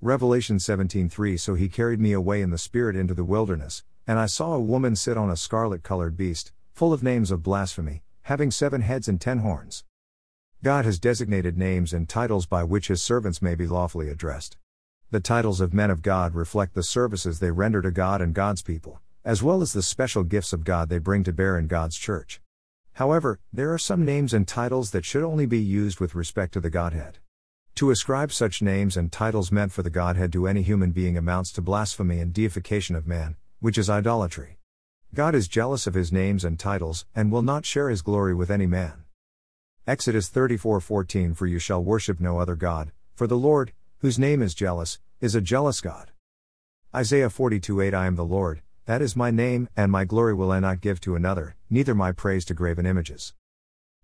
Revelation 17:3 So he carried me away in the spirit into the wilderness, and I saw a woman sit on a scarlet colored beast, full of names of blasphemy, having seven heads and ten horns. God has designated names and titles by which his servants may be lawfully addressed. The titles of men of God reflect the services they render to God and God's people, as well as the special gifts of God they bring to bear in God's church. However, there are some names and titles that should only be used with respect to the Godhead. To ascribe such names and titles meant for the Godhead to any human being amounts to blasphemy and deification of man, which is idolatry. God is jealous of his names and titles, and will not share his glory with any man. Exodus 34:14 For you shall worship no other God, for the Lord, whose name is jealous, is a jealous God. Isaiah 42:8 I am the Lord, that is my name, and my glory will I not give to another, neither my praise to graven images.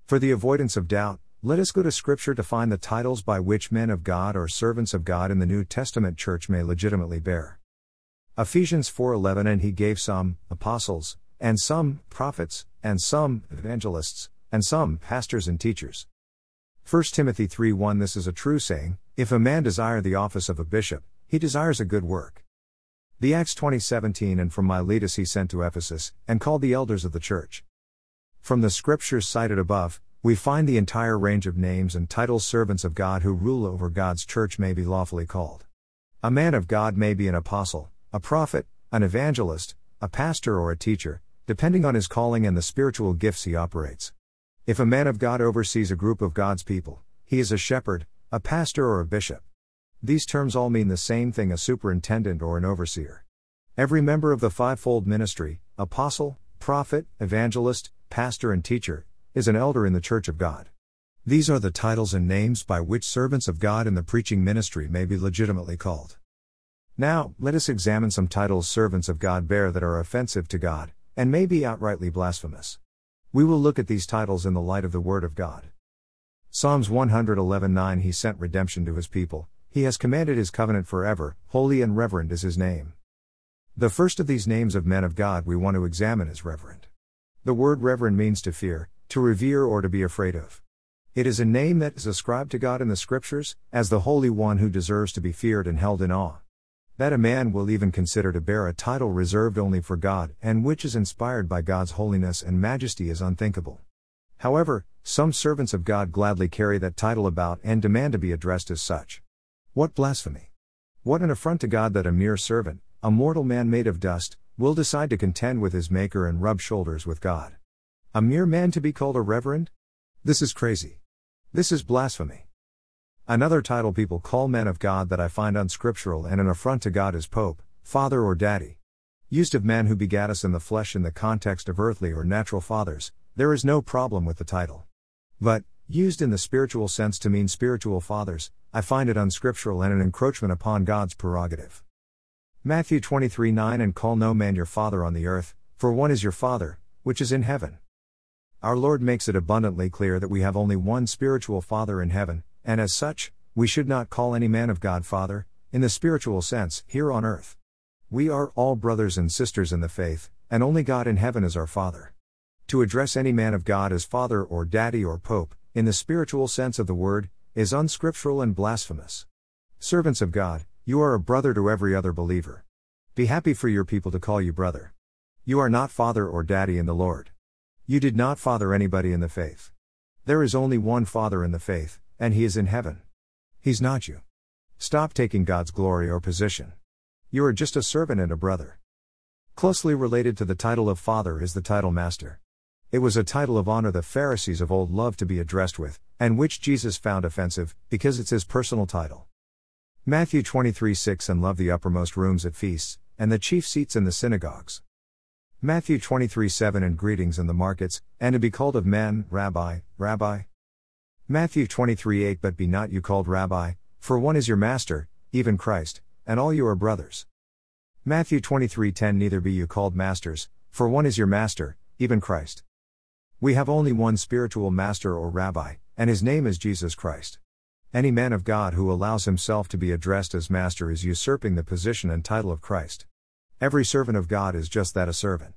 For the avoidance of doubt, let us go to Scripture to find the titles by which men of God or servants of God in the New Testament church may legitimately bear. Ephesians 4:11 And he gave some apostles, and some prophets, and some evangelists, and some pastors and teachers. 1 Timothy 3:1 This is a true saying, if a man desire the office of a bishop, he desires a good work. The Acts 2017 and from Miletus he sent to Ephesus, and called the elders of the church. From the scriptures cited above, we find the entire range of names and titles servants of God who rule over God's church may be lawfully called. A man of God may be an apostle, a prophet, an evangelist, a pastor, or a teacher, depending on his calling and the spiritual gifts he operates. If a man of God oversees a group of God's people, he is a shepherd, a pastor, or a bishop. These terms all mean the same thing a superintendent or an overseer. Every member of the fivefold ministry apostle, prophet, evangelist, pastor, and teacher is an elder in the church of God. These are the titles and names by which servants of God in the preaching ministry may be legitimately called. Now, let us examine some titles servants of God bear that are offensive to God, and may be outrightly blasphemous. We will look at these titles in the light of the Word of God. Psalms 111:9 He sent redemption to his people, he has commanded his covenant forever, holy and reverend is his name. The first of these names of men of God we want to examine is reverend. The word reverend means to fear, to revere, or to be afraid of. It is a name that is ascribed to God in the Scriptures, as the Holy One who deserves to be feared and held in awe. That a man will even consider to bear a title reserved only for God and which is inspired by God's holiness and majesty is unthinkable. However, some servants of God gladly carry that title about and demand to be addressed as such. What blasphemy! What an affront to God that a mere servant, a mortal man made of dust, will decide to contend with his Maker and rub shoulders with God. A mere man to be called a reverend? This is crazy. This is blasphemy. Another title people call men of God that I find unscriptural and an affront to God is Pope, Father, or Daddy. Used of men who begat us in the flesh in the context of earthly or natural fathers, there is no problem with the title. But, used in the spiritual sense to mean spiritual fathers, I find it unscriptural and an encroachment upon God's prerogative. Matthew 23 9 And call no man your father on the earth, for one is your Father, which is in heaven. Our Lord makes it abundantly clear that we have only one spiritual Father in heaven, and as such, we should not call any man of God Father, in the spiritual sense, here on earth. We are all brothers and sisters in the faith, and only God in heaven is our Father. To address any man of God as Father or Daddy or Pope, in the spiritual sense of the word, is unscriptural and blasphemous. Servants of God, you are a brother to every other believer. Be happy for your people to call you brother. You are not father or daddy in the Lord. You did not father anybody in the faith. There is only one Father in the faith, and He is in heaven. He's not you. Stop taking God's glory or position. You are just a servant and a brother. Closely related to the title of Father is the title Master. It was a title of honor the Pharisees of old loved to be addressed with, and which Jesus found offensive, because it's his personal title. Matthew 23 6 And love the uppermost rooms at feasts, and the chief seats in the synagogues. Matthew 23 7 And greetings in the markets, and to be called of men, Rabbi, Rabbi. Matthew 23 8 But be not you called Rabbi, for one is your master, even Christ, and all you are brothers. Matthew 23 10 Neither be you called masters, for one is your master, even Christ. We have only one spiritual master or rabbi, and his name is Jesus Christ. Any man of God who allows himself to be addressed as master is usurping the position and title of Christ. Every servant of God is just that a servant.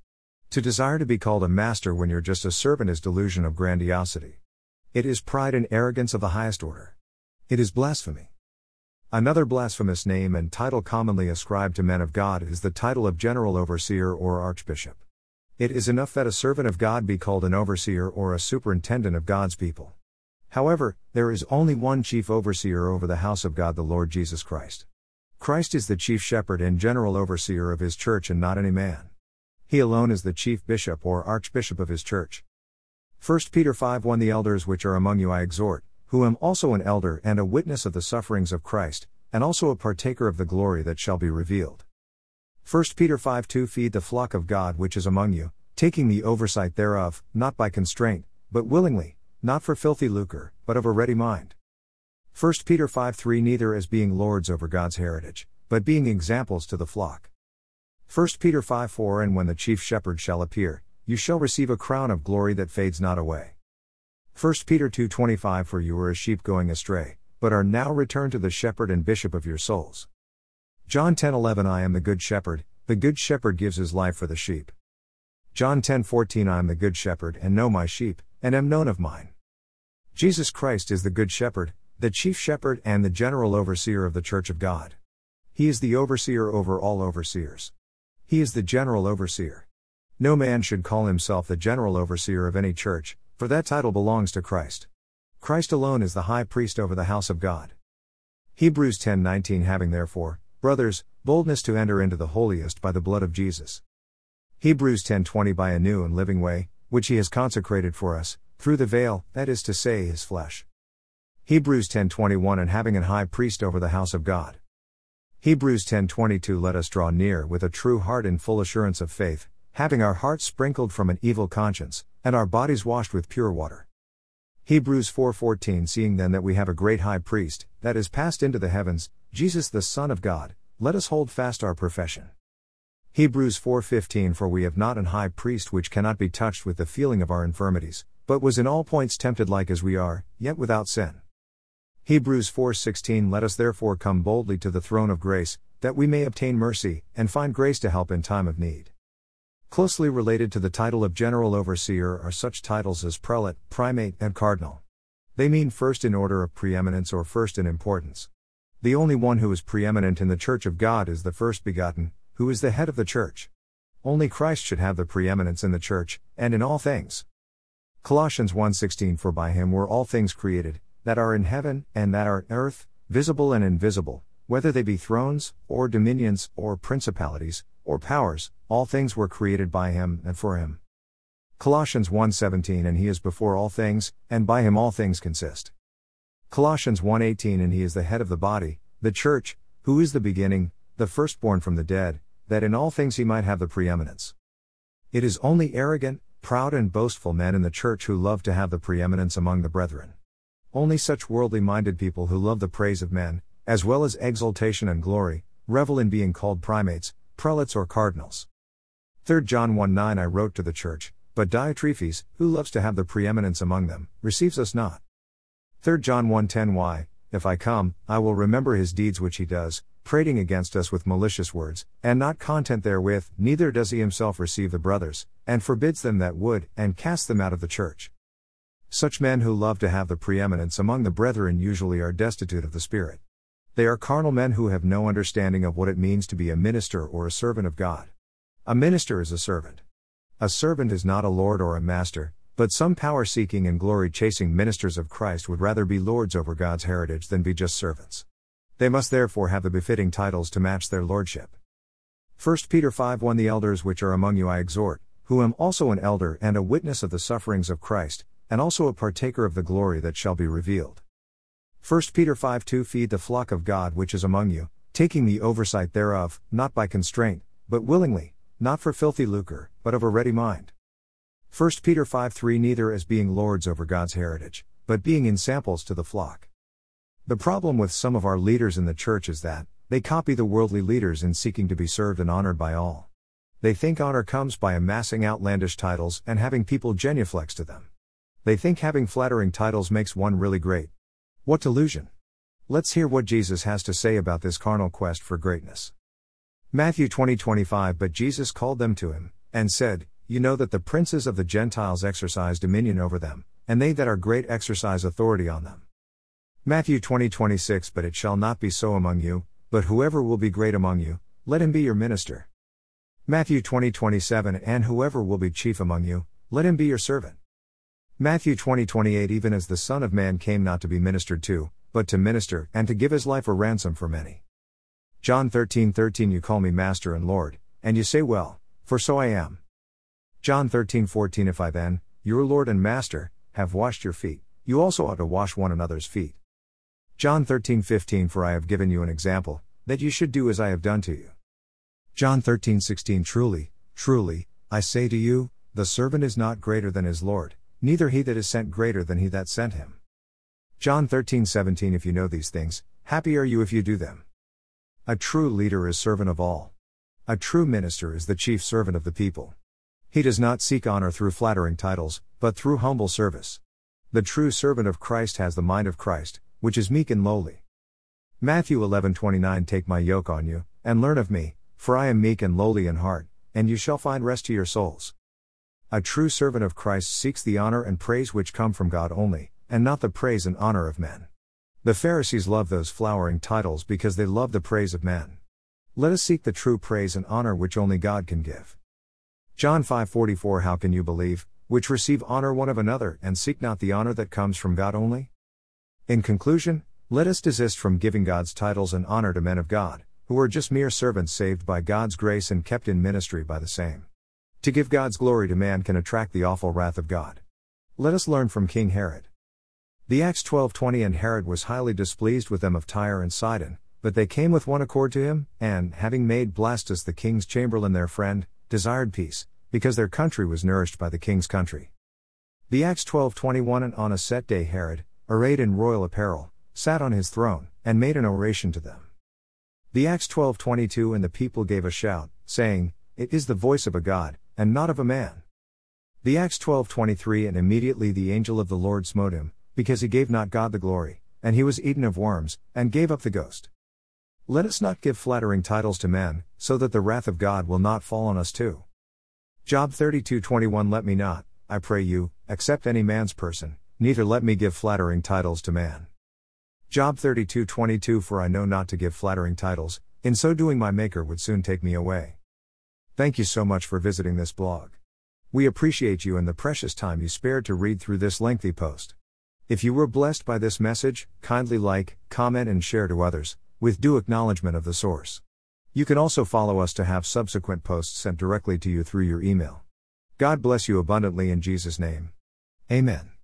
To desire to be called a master when you're just a servant is delusion of grandiosity. It is pride and arrogance of the highest order. It is blasphemy. Another blasphemous name and title commonly ascribed to men of God is the title of general overseer or archbishop. It is enough that a servant of God be called an overseer or a superintendent of God's people. However, there is only one chief overseer over the house of God, the Lord Jesus Christ. Christ is the chief shepherd and general overseer of his church and not any man. He alone is the chief bishop or archbishop of his church. 1 Peter 5 1 The elders which are among you I exhort, who am also an elder and a witness of the sufferings of Christ, and also a partaker of the glory that shall be revealed. 1 Peter 5 2 Feed the flock of God which is among you, taking the oversight thereof, not by constraint, but willingly, not for filthy lucre, but of a ready mind. 1 Peter 5 3 Neither as being lords over God's heritage, but being examples to the flock. 1 Peter 5 4 And when the chief shepherd shall appear, you shall receive a crown of glory that fades not away. 1 Peter 2:25 For you were as sheep going astray, but are now returned to the shepherd and bishop of your souls. John 10:11 I am the good shepherd, the good shepherd gives his life for the sheep. John 10:14 I am the good shepherd and know my sheep, and am known of mine. Jesus Christ is the good shepherd, the chief shepherd and the general overseer of the church of God. He is the overseer over all overseers. He is the general overseer. No man should call himself the general overseer of any church, for that title belongs to Christ. Christ alone is the high priest over the house of God. Hebrews 10:19 Having therefore, brothers, boldness to enter into the holiest by the blood of Jesus. Hebrews 10:20 By a new and living way, which he has consecrated for us, through the veil, that is to say, his flesh. Hebrews 10:21 And having an high priest over the house of God. Hebrews 10:22 Let us draw near with a true heart in full assurance of faith, having our hearts sprinkled from an evil conscience, and our bodies washed with pure water. Hebrews 4:14 Seeing then that we have a great high priest, that is passed into the heavens, Jesus the Son of God, let us hold fast our profession. Hebrews 4:15 For we have not an high priest which cannot be touched with the feeling of our infirmities, but was in all points tempted like as we are, yet without sin. Hebrews 4:16 Let us therefore come boldly to the throne of grace, that we may obtain mercy and find grace to help in time of need. Closely related to the title of general overseer are such titles as prelate, primate, and cardinal. They mean first in order of preeminence or first in importance. The only one who is preeminent in the church of God is the first begotten, who is the head of the church. Only Christ should have the preeminence in the church, and in all things. Colossians 1:16 For by him were all things created, that are in heaven, and that are earth, visible and invisible, whether they be thrones, or dominions, or principalities, or powers, all things were created by him and for him. Colossians 1:17 and he is before all things and by him all things consist. Colossians 1:18 and he is the head of the body, the church, who is the beginning, the firstborn from the dead, that in all things he might have the preeminence. It is only arrogant, proud and boastful men in the church who love to have the preeminence among the brethren. Only such worldly minded people who love the praise of men, as well as exaltation and glory, revel in being called primates, prelates or cardinals. 3 John 1 9 I wrote to the church, but Diotrephes, who loves to have the preeminence among them, receives us not. 3 John 1 10 Why, if I come, I will remember his deeds which he does, prating against us with malicious words, and not content therewith, neither does he himself receive the brothers, and forbids them that would, and casts them out of the church. Such men who love to have the preeminence among the brethren usually are destitute of the Spirit. They are carnal men who have no understanding of what it means to be a minister or a servant of God. A minister is a servant. A servant is not a lord or a master, but some power seeking and glory chasing ministers of Christ would rather be lords over God's heritage than be just servants. They must therefore have the befitting titles to match their lordship. 1 Peter 5 1 The elders which are among you I exhort, who am also an elder and a witness of the sufferings of Christ, and also a partaker of the glory that shall be revealed. 1 Peter 5 2 Feed the flock of God which is among you, taking the oversight thereof, not by constraint, but willingly, not for filthy lucre, but of a ready mind. 1 Peter 5 3 Neither as being lords over God's heritage, but being ensamples to the flock. The problem with some of our leaders in the church is that, they copy the worldly leaders in seeking to be served and honored by all. They think honor comes by amassing outlandish titles and having people genuflex to them. They think having flattering titles makes one really great. What delusion! Let's hear what Jesus has to say about this carnal quest for greatness. Matthew 20 25 But Jesus called them to him, and said, You know that the princes of the Gentiles exercise dominion over them, and they that are great exercise authority on them. Matthew 20 26 But it shall not be so among you, but whoever will be great among you, let him be your minister. Matthew 20 27 And whoever will be chief among you, let him be your servant. Matthew 20 28 Even as the Son of Man came not to be ministered to, but to minister, and to give his life a ransom for many. John 13 13 You call me Master and Lord, and you say, Well, for so I am. John 13 14 If I then, your Lord and Master, have washed your feet, you also ought to wash one another's feet. John 13 15 For I have given you an example, that you should do as I have done to you. John 13 16 Truly, truly, I say to you, the servant is not greater than his Lord, neither he that is sent greater than he that sent him. John 13 17 If you know these things, happy are you if you do them. A true leader is servant of all. A true minister is the chief servant of the people. He does not seek honor through flattering titles, but through humble service. The true servant of Christ has the mind of Christ, which is meek and lowly. Matthew 11:29 Take my yoke on you and learn of me, for I am meek and lowly in heart, and you shall find rest to your souls. A true servant of Christ seeks the honor and praise which come from God only, and not the praise and honor of men. The Pharisees love those flowering titles because they love the praise of men. Let us seek the true praise and honor which only God can give. John 5:44 How can you believe, which receive honor one of another and seek not the honor that comes from God only? In conclusion, let us desist from giving God's titles and honor to men of God, who are just mere servants saved by God's grace and kept in ministry by the same. To give God's glory to man can attract the awful wrath of God. Let us learn from King Herod. The Acts 12:20 and Herod was highly displeased with them of Tyre and Sidon, but they came with one accord to him, and having made Blastus the king's chamberlain their friend, desired peace, because their country was nourished by the king's country. The Acts 12:21 and on a set day Herod, arrayed in royal apparel, sat on his throne, and made an oration to them. The Acts 12:22 and the people gave a shout, saying, It is the voice of a God, and not of a man. The Acts 12:23 and immediately the angel of the Lord smote him, because he gave not God the glory, and he was eaten of worms, and gave up the ghost. Let us not give flattering titles to men, so that the wrath of God will not fall on us too. Job 32:21 Let me not, I pray you, accept any man's person, neither let me give flattering titles to man. Job 32:22 For I know not to give flattering titles, in so doing my maker would soon take me away. Thank you so much for visiting this blog. We appreciate you and the precious time you spared to read through this lengthy post. If you were blessed by this message, kindly like, comment and share to others, with due acknowledgement of the source. You can also follow us to have subsequent posts sent directly to you through your email. God bless you abundantly in Jesus' name. Amen.